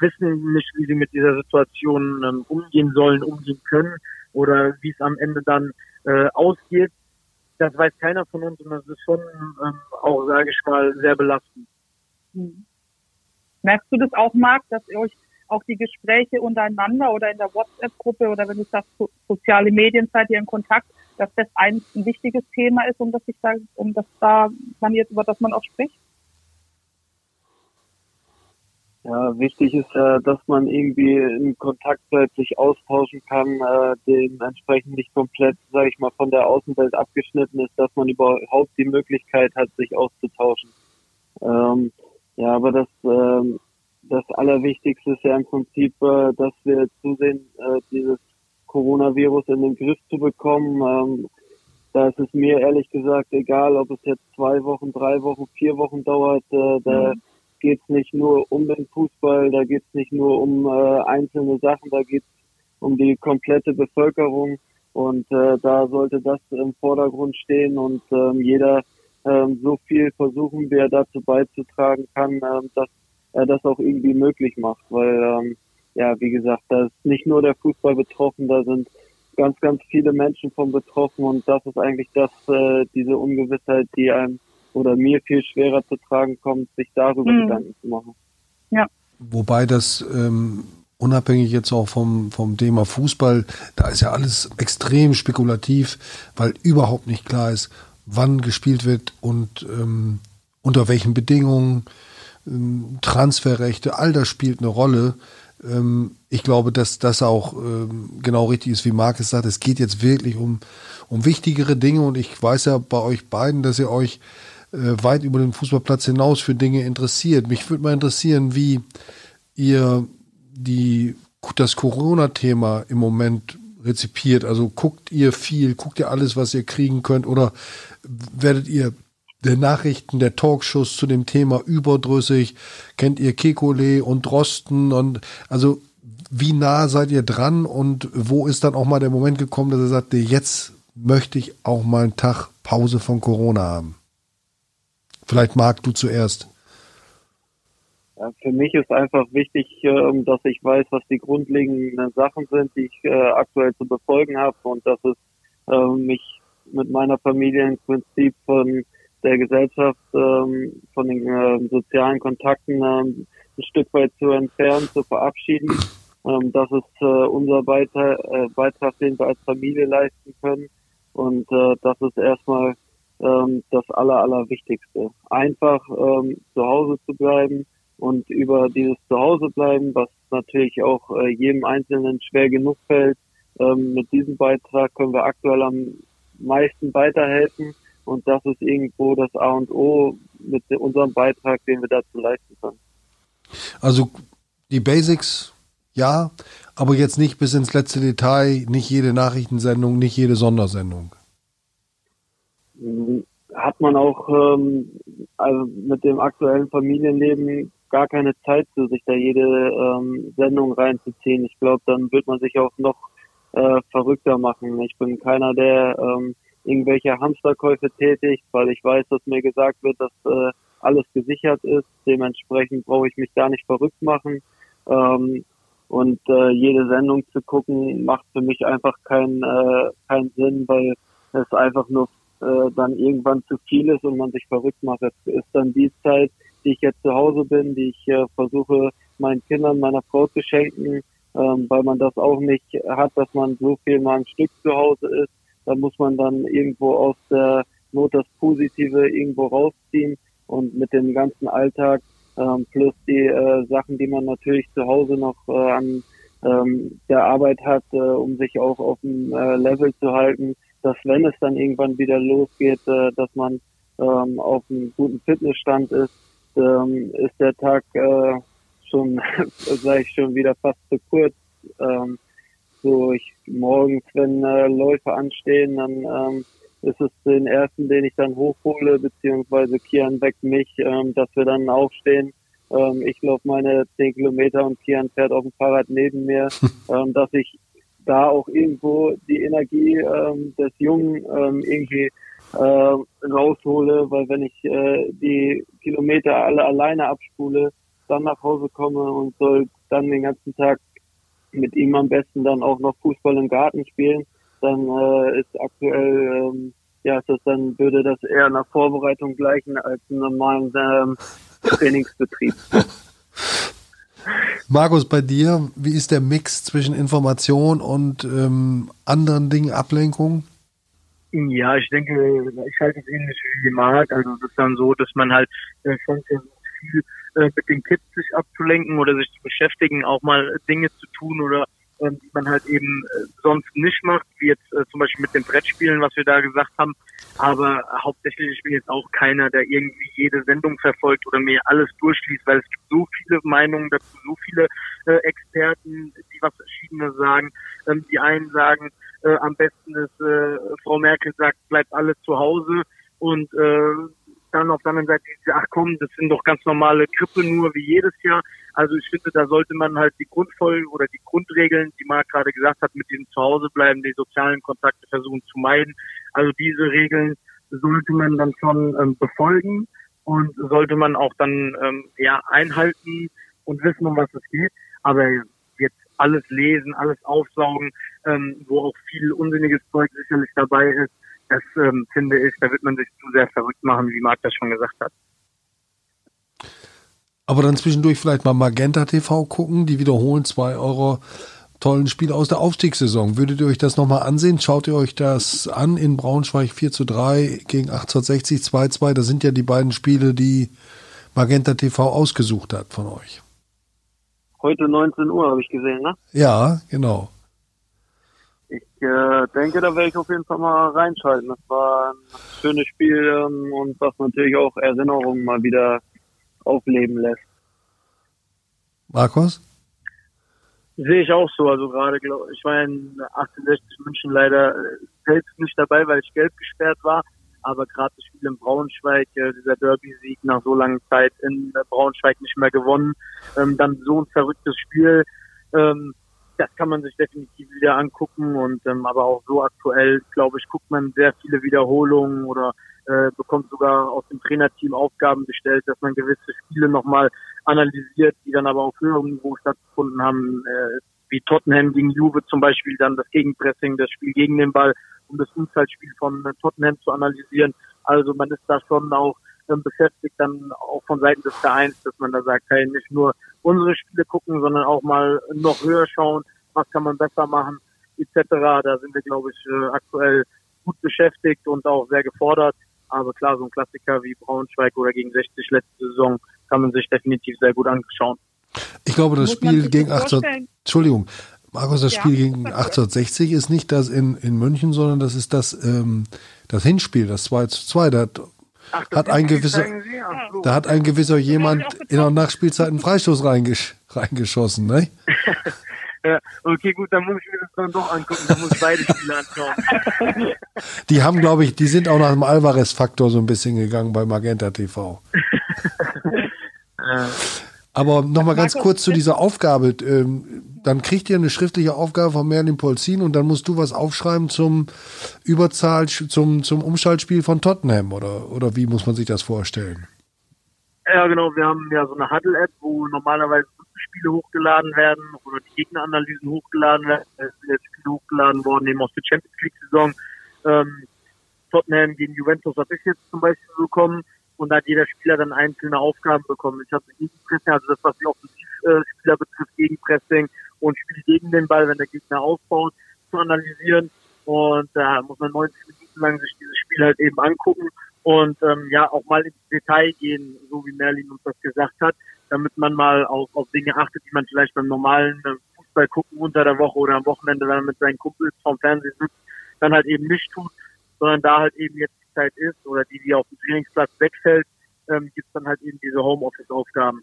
wissen nicht, wie sie mit dieser Situation ähm, umgehen sollen, umgehen können oder wie es am Ende dann äh, ausgeht. Das weiß keiner von uns und das ist schon ähm, auch, sage ich mal, sehr belastend. Hm. Merkst du das auch, Marc, dass ihr euch auch die Gespräche untereinander oder in der WhatsApp-Gruppe oder wenn du sagst, so, soziale Medien seid ihr in Kontakt, dass das ein, ein wichtiges Thema ist, um das ich sage, um das da man jetzt über das man auch spricht? Ja, wichtig ist ja, dass man irgendwie in Kontakt bleibt, sich austauschen kann, äh, dementsprechend nicht komplett, sage ich mal, von der Außenwelt abgeschnitten ist, dass man überhaupt die Möglichkeit hat, sich auszutauschen. Ähm, ja, aber das, ähm, das Allerwichtigste ist ja im Prinzip, äh, dass wir zusehen, äh, dieses Coronavirus in den Griff zu bekommen. Ähm, da ist es mir ehrlich gesagt egal, ob es jetzt zwei Wochen, drei Wochen, vier Wochen dauert. Äh, da mhm geht es nicht nur um den Fußball, da geht es nicht nur um äh, einzelne Sachen, da geht es um die komplette Bevölkerung und äh, da sollte das im Vordergrund stehen und ähm, jeder so viel versuchen, wie er dazu beizutragen kann, ähm, dass er das auch irgendwie möglich macht, weil ähm, ja, wie gesagt, da ist nicht nur der Fußball betroffen, da sind ganz, ganz viele Menschen von betroffen und das ist eigentlich das, äh, diese Ungewissheit, die einem oder mir viel schwerer zu tragen kommt, sich darüber mhm. Gedanken zu machen. Ja. Wobei das ähm, unabhängig jetzt auch vom, vom Thema Fußball, da ist ja alles extrem spekulativ, weil überhaupt nicht klar ist, wann gespielt wird und ähm, unter welchen Bedingungen, ähm, Transferrechte, all das spielt eine Rolle. Ähm, ich glaube, dass das auch ähm, genau richtig ist, wie Markus sagt. Es geht jetzt wirklich um, um wichtigere Dinge und ich weiß ja bei euch beiden, dass ihr euch äh, weit über den Fußballplatz hinaus für Dinge interessiert. Mich würde mal interessieren, wie ihr die, das Corona-Thema im Moment rezipiert. Also guckt ihr viel, guckt ihr alles, was ihr kriegen könnt oder werdet ihr der Nachrichten, der Talkshows zu dem Thema überdrüssig? Kennt ihr Kekole und Drosten und also wie nah seid ihr dran und wo ist dann auch mal der Moment gekommen, dass ihr sagt, jetzt möchte ich auch mal einen Tag Pause von Corona haben? Vielleicht Marc, du zuerst. Für mich ist einfach wichtig, ähm, dass ich weiß, was die grundlegenden Sachen sind, die ich äh, aktuell zu befolgen habe und dass es ähm, mich mit meiner Familie im Prinzip von der Gesellschaft, ähm, von den äh, sozialen Kontakten ähm, ein Stück weit zu entfernen, zu verabschieden. Ähm, das ist äh, unser Beitrag, äh, Beitrag, den wir als Familie leisten können. Und äh, das ist erstmal ähm, das Aller, Allerwichtigste. Einfach ähm, zu Hause zu bleiben und über dieses Zuhause bleiben, was natürlich auch äh, jedem Einzelnen schwer genug fällt, ähm, mit diesem Beitrag können wir aktuell am meisten weiterhelfen und das ist irgendwo das A und O mit unserem Beitrag, den wir dazu leisten können. Also die Basics, ja, aber jetzt nicht bis ins letzte Detail, nicht jede Nachrichtensendung, nicht jede Sondersendung hat man auch ähm, also mit dem aktuellen Familienleben gar keine Zeit für sich da jede ähm, Sendung reinzuziehen. Ich glaube, dann wird man sich auch noch äh, verrückter machen. Ich bin keiner, der ähm, irgendwelche Hamsterkäufe tätigt, weil ich weiß, dass mir gesagt wird, dass äh, alles gesichert ist. Dementsprechend brauche ich mich da nicht verrückt machen. Ähm, und äh, jede Sendung zu gucken, macht für mich einfach keinen äh, keinen Sinn, weil es einfach nur äh, dann irgendwann zu viel ist und man sich verrückt macht. Das ist dann die Zeit, die ich jetzt zu Hause bin, die ich äh, versuche meinen Kindern, meiner Frau zu schenken, ähm, weil man das auch nicht hat, dass man so viel mal ein Stück zu Hause ist. Da muss man dann irgendwo aus der Not das Positive irgendwo rausziehen und mit dem ganzen Alltag ähm, plus die äh, Sachen, die man natürlich zu Hause noch äh, an ähm, der Arbeit hat, äh, um sich auch auf dem äh, Level zu halten, dass wenn es dann irgendwann wieder losgeht, äh, dass man ähm, auf einem guten Fitnessstand ist ähm, ist der Tag äh, schon, sage ich schon wieder fast zu kurz. Ähm, so ich morgens, wenn äh, Läufe anstehen, dann ähm, ist es den ersten, den ich dann hochhole, beziehungsweise Kian weckt mich, ähm, dass wir dann aufstehen. Ähm, ich laufe meine zehn Kilometer und Kian fährt auf dem Fahrrad neben mir, ähm, dass ich da auch irgendwo die Energie ähm, des Jungen ähm, irgendwie äh, raushole, weil wenn ich äh, die Kilometer alle alleine abspule, dann nach Hause komme und soll dann den ganzen Tag mit ihm am besten dann auch noch Fußball im Garten spielen, dann äh, ist aktuell ähm, ja ist das dann würde das eher einer Vorbereitung gleichen als einen normalen ähm, Trainingsbetrieb. Markus, bei dir, wie ist der Mix zwischen Information und ähm, anderen Dingen, Ablenkung? Ja, ich denke, ich halte es ähnlich wie Marc. Also es ist dann so, dass man halt äh, schon versucht, viel äh, mit den Kids sich abzulenken oder sich zu beschäftigen, auch mal Dinge zu tun oder ähm, die man halt eben äh, sonst nicht macht, wie jetzt äh, zum Beispiel mit den Brettspielen, was wir da gesagt haben. Aber hauptsächlich, ich bin jetzt auch keiner, der irgendwie jede Sendung verfolgt oder mir alles durchliest, weil es gibt so viele Meinungen dazu, so viele äh, Experten, die was Verschiedenes sagen. Ähm, die einen sagen, äh, am besten ist, äh, Frau Merkel sagt, bleibt alles zu Hause und äh, dann auf der anderen Seite, ach komm, das sind doch ganz normale Grippe nur wie jedes Jahr. Also ich finde, da sollte man halt die Grundfolgen oder die Grundregeln, die Marc gerade gesagt hat, mit diesem Zuhause bleiben, die sozialen Kontakte versuchen zu meiden. Also diese Regeln sollte man dann schon ähm, befolgen und sollte man auch dann ähm, ja einhalten und wissen, um was es geht. Aber jetzt alles lesen, alles aufsaugen, ähm, wo auch viel unsinniges Zeug sicherlich dabei ist, das ähm, finde ich, da wird man sich zu sehr verrückt machen, wie Marc das schon gesagt hat. Aber dann zwischendurch vielleicht mal Magenta TV gucken, die wiederholen zwei Euro tollen Spiele aus der Aufstiegssaison. Würdet ihr euch das nochmal ansehen? Schaut ihr euch das an in Braunschweig 4 zu 3 gegen 1860 2 2? Das sind ja die beiden Spiele, die Magenta TV ausgesucht hat von euch. Heute 19 Uhr habe ich gesehen, ne? Ja, genau. Ich äh, denke, da werde ich auf jeden Fall mal reinschalten. Das war ein schönes Spiel ähm, und was natürlich auch Erinnerungen mal wieder aufleben lässt. Markus? Sehe ich auch so. Also gerade, ich war in 68 München leider äh, selbst nicht dabei, weil ich gelb gesperrt war. Aber gerade das Spiel in Braunschweig, äh, dieser Derby-Sieg nach so langer Zeit in Braunschweig nicht mehr gewonnen, ähm, dann so ein verrücktes Spiel. Ähm, das kann man sich definitiv wieder angucken und ähm, aber auch so aktuell, glaube ich, guckt man sehr viele Wiederholungen oder äh, bekommt sogar aus dem Trainerteam Aufgaben gestellt, dass man gewisse Spiele nochmal analysiert, die dann aber auf höherem Niveau stattgefunden haben, äh, wie Tottenham gegen Juve zum Beispiel, dann das Gegenpressing, das Spiel gegen den Ball, um das Unfallspiel von äh, Tottenham zu analysieren. Also man ist da schon auch ähm, beschäftigt, dann auch von Seiten des Vereins, dass man da sagt, hey, nicht nur unsere Spiele gucken, sondern auch mal noch höher schauen, was kann man besser machen, etc. Da sind wir, glaube ich, äh, aktuell gut beschäftigt und auch sehr gefordert. Aber klar, so ein Klassiker wie Braunschweig oder gegen 60 letzte Saison kann man sich definitiv sehr gut anschauen. Ich glaube, das Spiel gegen 18, Entschuldigung, Markus, das ja, Spiel gegen 1860 ist nicht das in, in München, sondern das ist das, ähm, das Hinspiel, das 2 zu 2. Da hat, Ach, hat ein gewisser, da hat ein gewisser jemand in der Nachspielzeit einen Freistoß reingesch reingeschossen, ne? Ja, okay, gut, dann muss ich mir das dann doch angucken. Dann muss ich beide Spiele anschauen. Die haben, glaube ich, die sind auch nach dem Alvarez-Faktor so ein bisschen gegangen bei Magenta TV. Aber nochmal ganz kurz zu dieser Aufgabe. Ähm, dann kriegt ihr eine schriftliche Aufgabe von Merlin Polzin und dann musst du was aufschreiben zum Überzahl, zum, zum Umschaltspiel von Tottenham oder, oder wie muss man sich das vorstellen? Ja, genau. Wir haben ja so eine Huddle-App, wo normalerweise Spiele hochgeladen werden oder die Gegneranalysen hochgeladen werden. Es sind Spiele hochgeladen worden, eben aus der Champions League-Saison. Ähm, Tottenham gegen Juventus habe ich jetzt zum Beispiel bekommen und da hat jeder Spieler dann einzelne Aufgaben bekommen. Ich habe Gegenpressing, also das, was die Offensivspieler betrifft, Gegenpressing und Spiel gegen den Ball, wenn der Gegner aufbaut, zu analysieren. Und da muss man 90 Minuten lang sich dieses Spiel halt eben angucken und ähm, ja auch mal ins Detail gehen, so wie Merlin uns das gesagt hat, damit man mal auf, auf Dinge achtet, die man vielleicht beim normalen äh, Fußball gucken unter der Woche oder am Wochenende, wenn man mit seinen Kumpels vom Fernsehen sitzt, dann halt eben nicht tut, sondern da halt eben jetzt die Zeit ist oder die, die auf dem Trainingsplatz wegfällt, ähm, gibt dann halt eben diese Homeoffice-Aufgaben.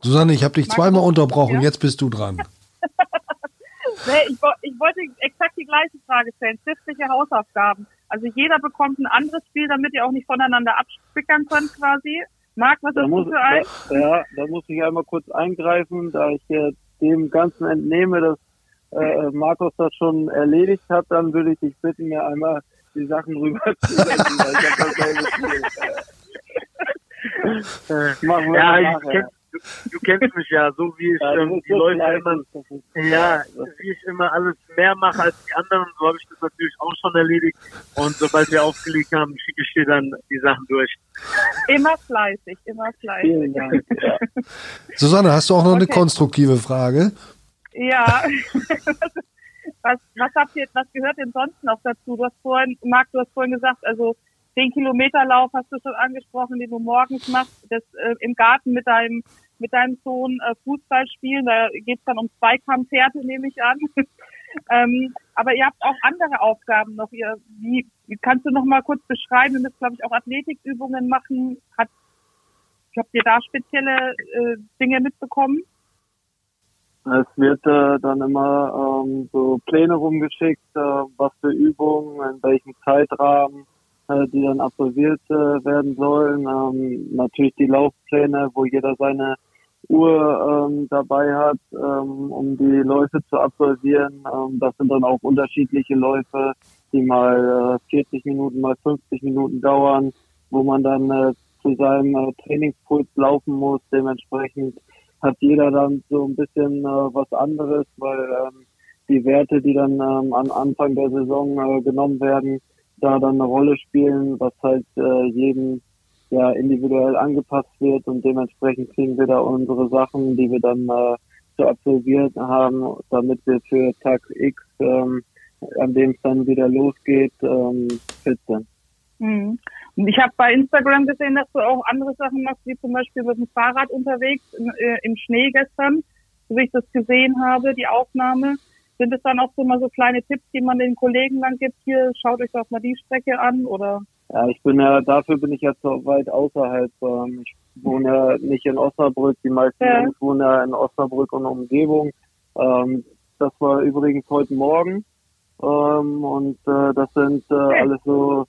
Susanne, ich habe dich zweimal unterbrochen, ja? jetzt bist du dran. nee, ich, ich, wollte exakt die gleiche Frage stellen. Schriftliche Hausaufgaben. Also jeder bekommt ein anderes Spiel, damit ihr auch nicht voneinander abspickern könnt quasi. Marc, was da hast muss, du für ein? Da, ja, da muss ich einmal kurz eingreifen, da ich äh, dem Ganzen entnehme, dass äh, Markus das schon erledigt hat, dann würde ich dich bitten, mir einmal die Sachen rüber zu senden, weil ich habe dasselbe Spiel. Machen wir ja, ich kenn, du, kennst mich ja, so wie ich ja, ähm, die Leute immer, ja, wie ich immer alles mehr mache als die anderen, so habe ich das natürlich auch schon erledigt. Und sobald wir aufgelegt haben, schicke ich dir dann die Sachen durch. Immer fleißig, immer fleißig. Vielen Dank. Ja. Susanne, hast du auch noch okay. eine konstruktive Frage? Ja. was, was habt ihr, was gehört denn sonst noch dazu? Du hast vorhin, Marc, du hast vorhin gesagt, also den Kilometerlauf hast du schon angesprochen, den du morgens machst, das äh, im Garten mit deinem mit deinem Sohn äh, Fußball spielen. Da geht es dann um Zweikampfhärte, nehme ich an. ähm, aber ihr habt auch andere Aufgaben noch. Ihr, wie, kannst du noch mal kurz beschreiben? Ihr müsst, glaube ich, auch Athletikübungen machen. Hat, habt ihr da spezielle äh, Dinge mitbekommen? Es wird äh, dann immer ähm, so Pläne rumgeschickt, äh, was für Übungen, in welchem Zeitrahmen äh, die dann absolviert äh, werden sollen. Ähm, natürlich die Laufpläne, wo jeder seine Uhr ähm, dabei hat, ähm, um die Läufe zu absolvieren. Ähm, das sind dann auch unterschiedliche Läufe, die mal äh, 40 Minuten, mal 50 Minuten dauern, wo man dann äh, zu seinem äh, Trainingspuls laufen muss. Dementsprechend hat jeder dann so ein bisschen äh, was anderes, weil ähm, die Werte, die dann ähm, am Anfang der Saison äh, genommen werden, da dann eine Rolle spielen, was halt äh, jedem ja individuell angepasst wird und dementsprechend kriegen wir da unsere Sachen, die wir dann äh, zu absolvieren haben, damit wir für Tag X, ähm, an dem es dann wieder losgeht, ähm, fit sind. Mhm. Und ich habe bei Instagram gesehen, dass du auch andere Sachen machst, wie zum Beispiel mit dem Fahrrad unterwegs im, äh, im Schnee gestern, so wie ich das gesehen habe, die Aufnahme. Sind es dann auch so mal so kleine Tipps, die man den Kollegen dann gibt, hier, schaut euch doch mal die Strecke an oder? Ja, ich bin ja, dafür bin ich jetzt so weit außerhalb. Ähm, ich wohne ja nicht in Osnabrück, die meisten ja. wohnen ja in Osnabrück und Umgebung. Ähm, das war übrigens heute Morgen. Ähm, und äh, das sind äh, alles so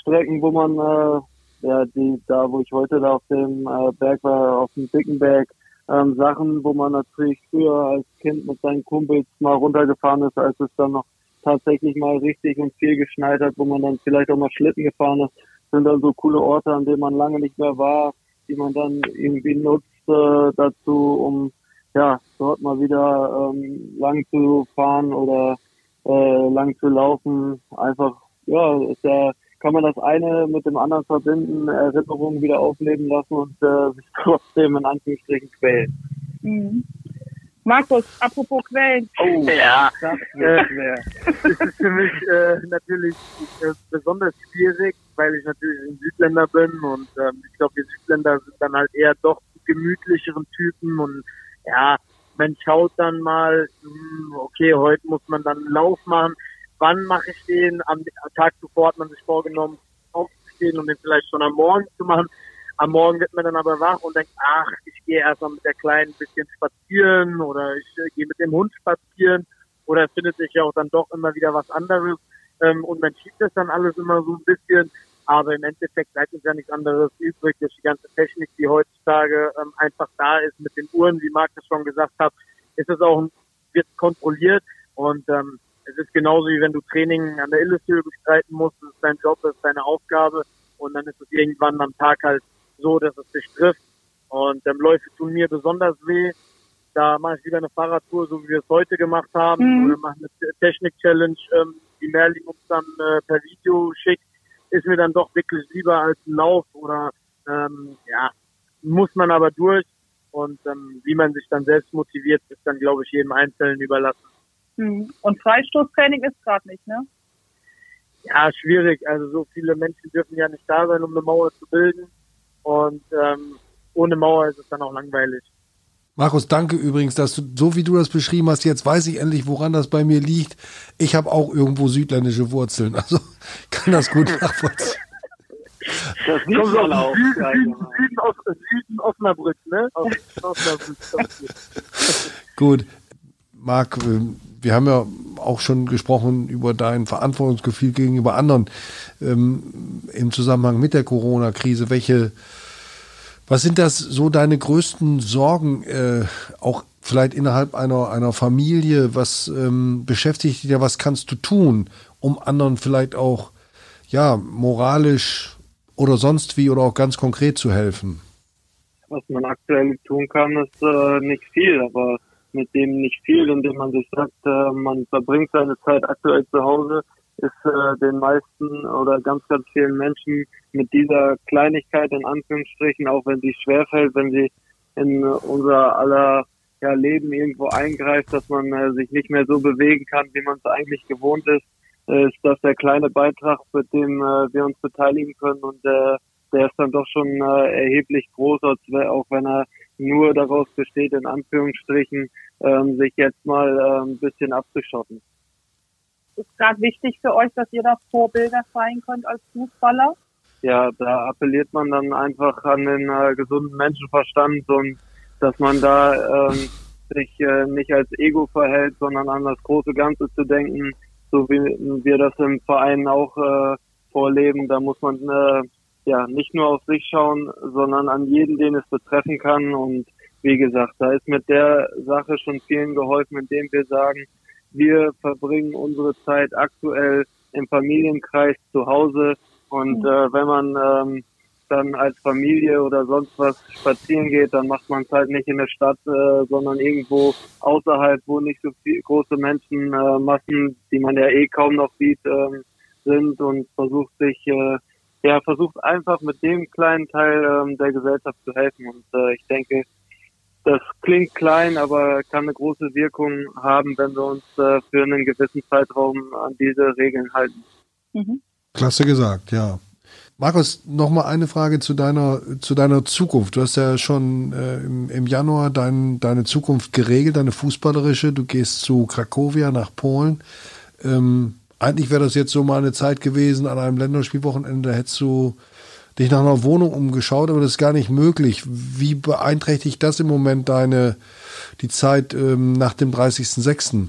Strecken, wo man, äh, ja, die, da wo ich heute da auf dem äh, Berg war, auf dem Dickenberg, ähm, Sachen, wo man natürlich früher als Kind mit seinen Kumpels mal runtergefahren ist, als es dann noch tatsächlich mal richtig und viel geschneit hat, wo man dann vielleicht auch mal Schlitten gefahren ist, sind dann so coole Orte, an denen man lange nicht mehr war, die man dann irgendwie nutzt äh, dazu, um ja dort mal wieder ähm, lang zu fahren oder äh, lang zu laufen. Einfach ja, ist ja kann man das eine mit dem anderen verbinden, Erinnerungen wieder aufleben lassen und äh, sich trotzdem in Anführungsstrichen quälen. Mhm. Markus, apropos Quellen. Oh, ja. Das, ist für mich äh, natürlich äh, besonders schwierig, weil ich natürlich ein Südländer bin und ähm, ich glaube, wir Südländer sind dann halt eher doch gemütlicheren Typen und ja, man schaut dann mal, mh, hm, okay, heute muss man dann einen Lauf machen wann mache ich den? Am Tag zuvor hat man sich vorgenommen, aufzustehen und den vielleicht schon am Morgen zu machen. Am Morgen wird man dann aber wach und denkt, ach, ich gehe erstmal mit der Kleinen ein bisschen spazieren oder ich äh, gehe mit dem Hund spazieren. Oder es findet sich ja auch dann doch immer wieder was anderes. Ähm, und man schiebt das dann alles immer so ein bisschen. Aber im Endeffekt bleibt uns ja nichts anderes übrig durch die ganze Technik, die heutzutage ähm, einfach da ist mit den Uhren, wie Marc das schon gesagt hat, ist es auch wird kontrolliert. Und ähm, es ist genauso wie wenn du Training an der Illustrie bestreiten musst, das ist dein Job, das ist deine Aufgabe. Und dann ist es irgendwann am Tag halt so, dass es dich trifft und ähm, Läufe tun mir besonders weh. Da mache ich wieder eine Fahrradtour, so wie wir es heute gemacht haben, mhm. oder mache eine Technik-Challenge, ähm, die Merlin uns dann äh, per Video schickt, ist mir dann doch wirklich lieber als ein Lauf oder ähm, ja, muss man aber durch und ähm, wie man sich dann selbst motiviert, ist dann glaube ich jedem Einzelnen überlassen. Hm. Und Freistoßtraining ist gerade nicht, ne? Ja, schwierig. Also so viele Menschen dürfen ja nicht da sein, um eine Mauer zu bilden. Und ähm, ohne Mauer ist es dann auch langweilig. Markus, danke übrigens, dass du, so wie du das beschrieben hast, jetzt weiß ich endlich, woran das bei mir liegt. Ich habe auch irgendwo südländische Wurzeln, also kann das gut nachvollziehen. Das man auch. Süden, ja, genau. Süden, aus, Süden Osnabrück, ne? Aus, Osnabrück. Gut. Marc, äh, wir haben ja auch schon gesprochen über dein Verantwortungsgefühl gegenüber anderen ähm, im Zusammenhang mit der Corona-Krise. Welche, was sind das so deine größten Sorgen, äh, auch vielleicht innerhalb einer, einer Familie? Was ähm, beschäftigt dich da? Was kannst du tun, um anderen vielleicht auch ja, moralisch oder sonst wie oder auch ganz konkret zu helfen? Was man aktuell tun kann, ist äh, nicht viel, aber mit dem nicht viel, indem man sich sagt, äh, man verbringt seine Zeit aktuell zu Hause, ist äh, den meisten oder ganz, ganz vielen Menschen mit dieser Kleinigkeit in Anführungsstrichen, auch wenn sie schwerfällt, wenn sie in unser aller ja, Leben irgendwo eingreift, dass man äh, sich nicht mehr so bewegen kann, wie man es eigentlich gewohnt ist, äh, ist das der kleine Beitrag, mit dem äh, wir uns beteiligen können und äh, der ist dann doch schon äh, erheblich groß, auch wenn er nur daraus besteht, in Anführungsstrichen, ähm, sich jetzt mal äh, ein bisschen abzuschotten. Ist gerade wichtig für euch, dass ihr da Vorbilder sein könnt als Fußballer? Ja, da appelliert man dann einfach an den äh, gesunden Menschenverstand und dass man da ähm, sich äh, nicht als Ego verhält, sondern an das große Ganze zu denken, so wie wir das im Verein auch äh, vorleben. Da muss man äh, ja nicht nur auf sich schauen, sondern an jeden, den es betreffen kann. Und wie gesagt, da ist mit der Sache schon vielen geholfen, indem wir sagen, wir verbringen unsere Zeit aktuell im Familienkreis zu Hause. Und mhm. äh, wenn man ähm, dann als Familie oder sonst was spazieren geht, dann macht man es halt nicht in der Stadt, äh, sondern irgendwo außerhalb, wo nicht so viel, große Menschenmassen, äh, die man ja eh kaum noch sieht, äh, sind und versucht sich, äh, ja, versucht einfach mit dem kleinen Teil äh, der Gesellschaft zu helfen. Und äh, ich denke, das klingt klein, aber kann eine große Wirkung haben, wenn wir uns äh, für einen gewissen Zeitraum an diese Regeln halten. Mhm. Klasse gesagt, ja. Markus, noch mal eine Frage zu deiner, zu deiner Zukunft. Du hast ja schon äh, im, im Januar dein, deine Zukunft geregelt, deine fußballerische. Du gehst zu Krakowia nach Polen. Ähm, eigentlich wäre das jetzt so mal eine Zeit gewesen, an einem Länderspielwochenende hättest du dich nach einer Wohnung umgeschaut, aber das ist gar nicht möglich. Wie beeinträchtigt das im Moment deine, die Zeit ähm, nach dem 30.06.?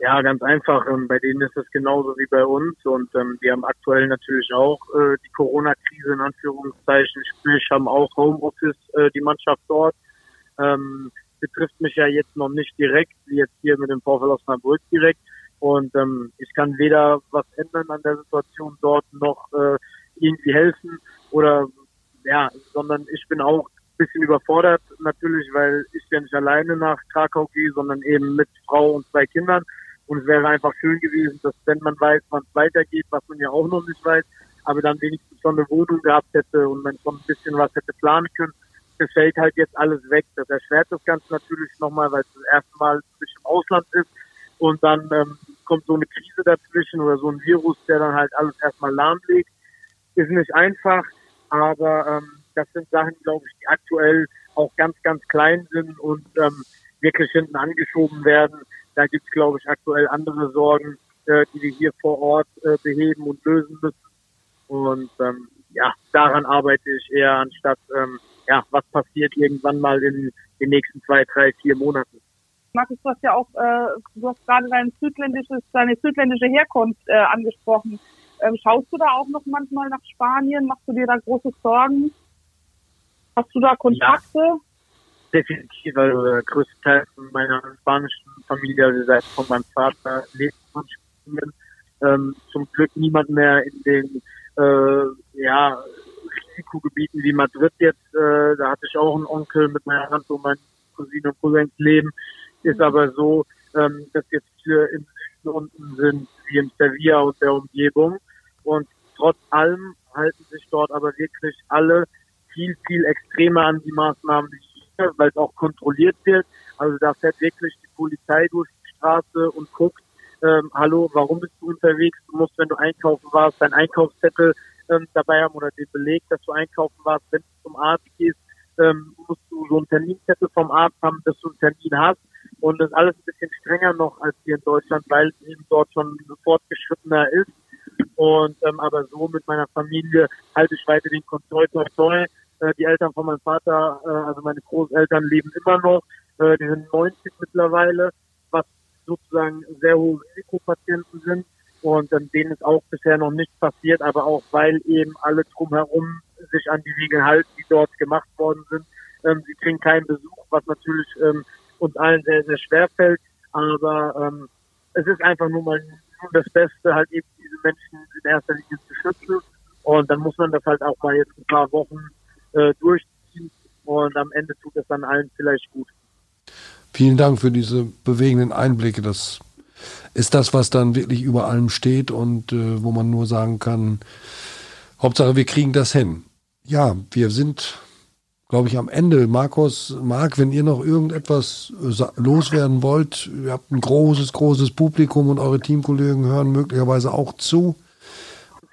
Ja, ganz einfach. Ähm, bei denen ist es genauso wie bei uns und ähm, die haben aktuell natürlich auch äh, die Corona-Krise in Anführungszeichen, sprich haben auch Homeoffice äh, die Mannschaft dort. Ähm, betrifft mich ja jetzt noch nicht direkt, wie jetzt hier mit dem VfL Osnabrück direkt. Und ähm, ich kann weder was ändern an der Situation dort noch äh, irgendwie helfen oder ja, sondern ich bin auch ein bisschen überfordert natürlich, weil ich ja nicht alleine nach Krakau gehe, sondern eben mit Frau und zwei Kindern. Und es wäre einfach schön gewesen, dass wenn man weiß, wann es weitergeht, was man ja auch noch nicht weiß, aber dann wenigstens schon eine Wohnung gehabt hätte und man schon ein bisschen was hätte planen können. Das fällt halt jetzt alles weg. Das erschwert das Ganze natürlich nochmal, weil es das erste Mal zwischen Ausland ist. Und dann ähm, kommt so eine Krise dazwischen oder so ein Virus, der dann halt alles erstmal lahmlegt. Ist nicht einfach, aber ähm, das sind Sachen, glaube ich, die aktuell auch ganz, ganz klein sind und ähm, wirklich hinten angeschoben werden. Da gibt es, glaube ich, aktuell andere Sorgen, äh, die wir hier vor Ort äh, beheben und lösen müssen. Und ähm, ja, daran arbeite ich eher, anstatt ähm, ja, was passiert irgendwann mal in den nächsten zwei, drei, vier Monaten. Markus, du hast ja auch, äh, du hast gerade dein südländisches, deine südländische Herkunft äh, angesprochen. Ähm, schaust du da auch noch manchmal nach Spanien? Machst du dir da große Sorgen? Hast du da Kontakte? Ja definitiv, also der größte Teil von meiner spanischen Familie, also seit von meinem Vater, lebt von Spanien. Ähm, zum Glück niemand mehr in den äh, ja, Risikogebieten wie Madrid jetzt. Äh, da hatte ich auch einen Onkel mit meiner Hand, wo meine Cousine und Cousins leben. Ist mhm. aber so, ähm, dass jetzt viele im Süden unten sind, wie in Sevilla und der Umgebung. Und trotz allem halten sich dort aber wirklich alle viel, viel extremer an die Maßnahmen, die weil es auch kontrolliert wird. Also da fährt wirklich die Polizei durch die Straße und guckt, ähm, hallo, warum bist du unterwegs? Du musst, wenn du einkaufen warst, deinen Einkaufszettel ähm, dabei haben oder den Beleg, dass du einkaufen warst. Wenn du zum Arzt gehst, ähm, musst du so einen Terminzettel vom Arzt haben, dass du einen Termin hast. Und das ist alles ein bisschen strenger noch als hier in Deutschland, weil es eben dort schon fortgeschrittener ist. Und ähm, aber so mit meiner Familie halte ich weiter den Kontakt toi Äh, die Eltern von meinem Vater, äh, also meine Großeltern leben immer noch. Äh, die sind 90 mittlerweile, was sozusagen sehr hohe Risikopatienten sind. Und ähm, denen ist auch bisher noch nichts passiert, aber auch weil eben alle drumherum sich an die Regeln halten, die dort gemacht worden sind. Ähm, sie kriegen keinen Besuch, was natürlich ähm, uns allen sehr, sehr schwer fällt. Aber ähm, es ist einfach nur mal nur das Beste, halt eben diese Menschen in erster Linie zu schützen. Und dann muss man das halt auch mal jetzt ein paar Wochen äh, durchziehen. Und am Ende tut es dann allen vielleicht gut. Vielen Dank für diese bewegenden Einblicke. Das ist das, was dann wirklich über allem steht und äh, wo man nur sagen kann, Hauptsache, wir kriegen das hin. Ja, wir sind, glaube ich, am Ende. Markus, Marc, wenn ihr noch irgendetwas äh, loswerden wollt, ihr habt ein großes, großes Publikum und eure Teamkollegen hören möglicherweise auch zu.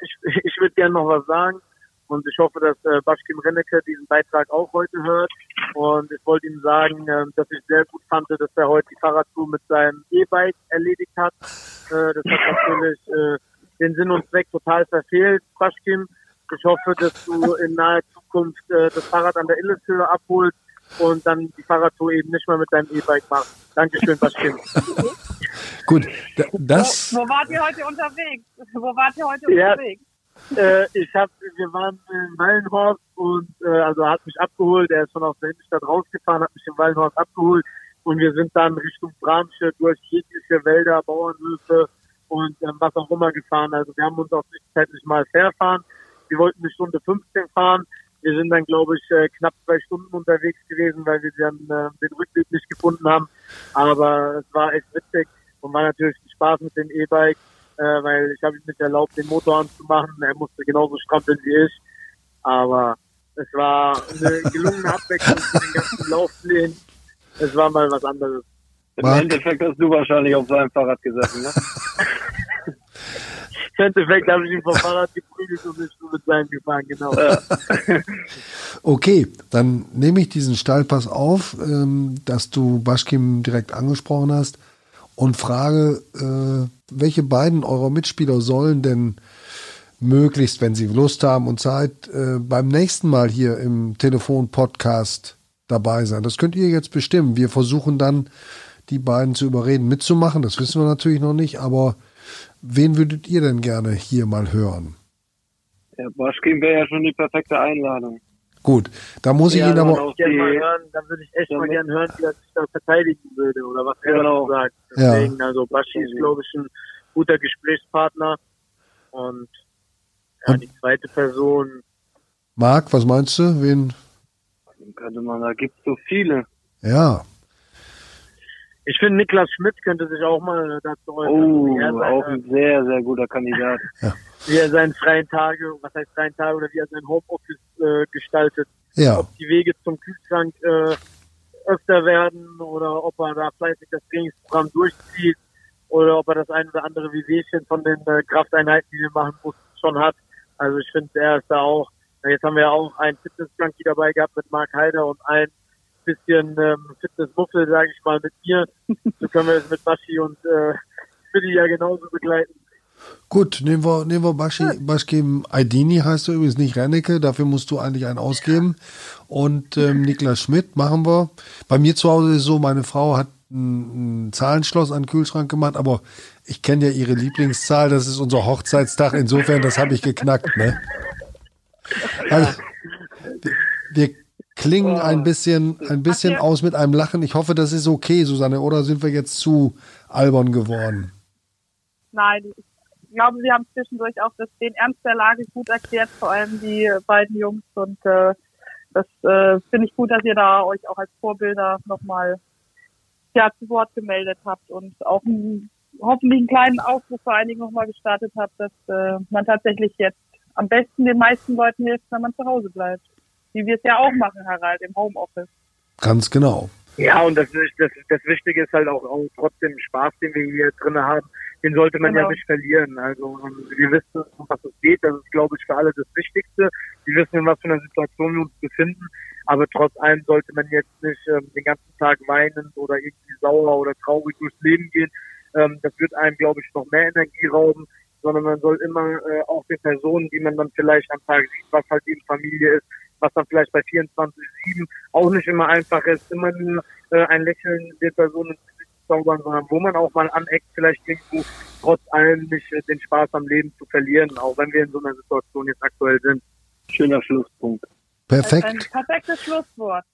Ich, ich würde gerne noch was sagen. Und ich hoffe, dass äh, Baschkim Rennecke diesen Beitrag auch heute hört. Und ich wollte ihm sagen, äh, dass ich sehr gut fand, dass er heute die Fahrradtour mit seinem E-Bike erledigt hat. Äh, das hat natürlich äh, den Sinn und Zweck total verfehlt, Baschkim. Ich hoffe, dass du in naher Zukunft äh, das Fahrrad an der Illeshöhe abholst und dann die Fahrradtour eben nicht mehr mit deinem E-Bike machst. Dankeschön, Baschkim. Gut, das. Wo, wo, wart ihr heute unterwegs? Wo wart ihr heute ja, unterwegs? äh, ich hab, wir waren in Wallenhorst und äh, also er hat mich abgeholt. Er ist schon aus der Innenstadt rausgefahren, hat mich in Wallenhorst abgeholt und wir sind dann Richtung Bramsche durch jegliche Wälder, Bauernhöfe und ähm, was auch immer gefahren. Also wir haben uns auch zwischenzeitlich mal verfahren. Wir wollten eine Stunde 15 fahren. Wir sind dann, glaube ich, äh, knapp zwei Stunden unterwegs gewesen, weil wir dann äh, den Rückweg nicht gefunden haben. Aber es war echt witzig und war natürlich Spaß mit dem E-Bike äh, weil ich habe ihm nicht erlaubt, den Motor anzumachen. Er musste genauso strampeln wie ich. Aber es war eine gelungene Abwechslung für den ganzen Laufplänen. Es war mal was anderes. Im. Endeffekt hast du wahrscheinlich auf seinem Fahrrad gesessen, ne? Endeffekt habe ich ihn vom Fahrrad geprügelt und nur mit seinem gefahren, genau. Ja. okay, dann nehme ich diesen Stallpass auf, ähm, dass du Baschkim direkt angesprochen hast und frage, äh, welche beiden eurer Mitspieler sollen denn möglichst, wenn sie Lust haben und Zeit, äh, beim nächsten Mal hier im Telefon-Podcast dabei sein. Das könnt ihr jetzt bestimmen. Wir versuchen dann, die beiden zu überreden, mitzumachen. Das wissen wir natürlich noch nicht, aber wen würdet ihr denn gerne hier mal hören? Ja, Boschkin wäre ja schon die perfekte Einladung. Gut, da muss ich ja, ihn aber. Ich mal hören, dann würde ich echt ja, mal gerne hören, wie er sich da verteidigen würde oder was er genau. sagt. Deswegen, ja. also Baschi ist, glaube ich, ein guter Gesprächspartner. Und ja, Und? die zweite Person. Marc, was meinst du? Wen? Könnte man, da gibt es so viele. Ja. Ich finde, Niklas Schmidt könnte sich auch mal dazu äußern. Oh, auch ein sehr, sehr guter Kandidat. ja wie er seinen freien Tage, was heißt freien Tage oder wie er sein Homeoffice äh, gestaltet. Ja. Ob die Wege zum Kühlschrank äh, öfter werden oder ob er da fleißig das Trainingsprogramm durchzieht oder ob er das ein oder andere Wehwehchen von den äh, Krafteinheiten, die wir machen mussten, schon hat. Also ich finde, er ist da auch, jetzt haben wir ja auch einen Fitness-Junkie dabei gehabt mit Mark Heider und ein bisschen ähm, Fitness-Muffel, sage ich mal, mit mir. So können wir es mit Baschi und äh, Billy ja genauso begleiten. Gut, nehmen wir, nehmen wir Bashi, Baschkim Aidini heißt du übrigens nicht Rennecke, dafür musst du eigentlich einen ausgeben. Und ähm, Niklas Schmidt machen wir. Bei mir zu Hause ist es so, meine Frau hat ein, ein Zahlenschloss an den Kühlschrank gemacht, aber ich kenne ja ihre Lieblingszahl, das ist unser Hochzeitstag, insofern, das habe ich geknackt, ne? Also, wir, wir klingen ein bisschen, ein bisschen aus mit einem Lachen. Ich hoffe, das ist okay, Susanne, oder sind wir jetzt zu albern geworden? Nein, ich glaube, Sie haben zwischendurch auch das, den Ernst der Lage gut erklärt, vor allem die beiden Jungs. Und äh, das äh, finde ich gut, dass ihr da euch auch als Vorbilder nochmal ja, zu Wort gemeldet habt und auch einen, hoffentlich einen kleinen Aufruf vor allen Dingen nochmal gestartet habt, dass äh, man tatsächlich jetzt am besten den meisten Leuten hilft, wenn man zu Hause bleibt. Wie wir es ja auch machen, Harald, im Homeoffice. Ganz genau. Ja, und das, das, das Wichtige ist halt auch, auch trotzdem Spaß, den wir hier drin haben den sollte man genau. ja nicht verlieren. Also wir wissen, um was es geht. Das ist, glaube ich, für alle das Wichtigste. Wir wissen, in was für einer Situation wir uns befinden. Aber trotz allem sollte man jetzt nicht ähm, den ganzen Tag weinend oder irgendwie sauer oder traurig durchs Leben gehen. Ähm, das wird einem, glaube ich, noch mehr Energie rauben. sondern man soll immer äh, auch den Personen, die man dann vielleicht am Tag sieht, was halt eben Familie ist, was dann vielleicht bei 24-7 auch nicht immer einfach ist, immer nur äh, ein Lächeln der Person ins Gesicht zaubern, sondern wo man auch mal aneckt, vielleicht irgendwo trotz allem nicht äh, den Spaß am Leben zu verlieren, auch wenn wir in so einer Situation jetzt aktuell sind. Schöner Schlusspunkt. Perfekt. Ein perfektes Schlusswort.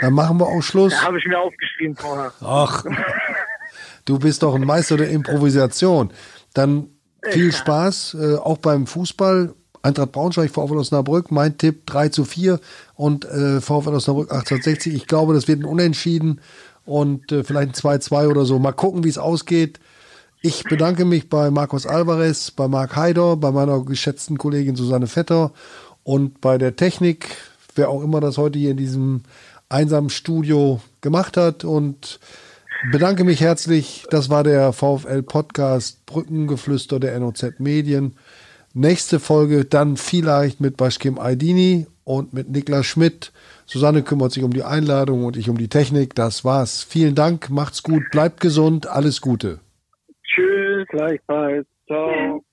Dann machen wir auch Schluss. Da habe ich mir aufgeschrieben vorher. Ach, du bist doch ein Meister der Improvisation. Dann viel Spaß, äh, auch beim Fußball. Eintracht Braunschweig, VfL Osnabrück, mein Tipp 3 zu 4 und äh, VfL Osnabrück 1860. Ich glaube, das wird ein Unentschieden und äh, vielleicht ein 2-2 oder so. Mal gucken, wie es ausgeht. Ich bedanke mich bei Markus Alvarez, bei Marc Haider, bei meiner geschätzten Kollegin Susanne Vetter und bei der Technik, wer auch immer das heute hier in diesem einsamen Studio gemacht hat und bedanke mich herzlich. Das war der VfL Podcast Brückengeflüster der NOZ Medien. Nächste Folge dann vielleicht mit Baschkim Aydini und mit Niklas Schmidt. Susanne kümmert sich um die Einladung und ich um die Technik. Das war's. Vielen Dank, macht's gut, bleibt gesund, alles Gute. Tschüss, gleichfalls. Ciao.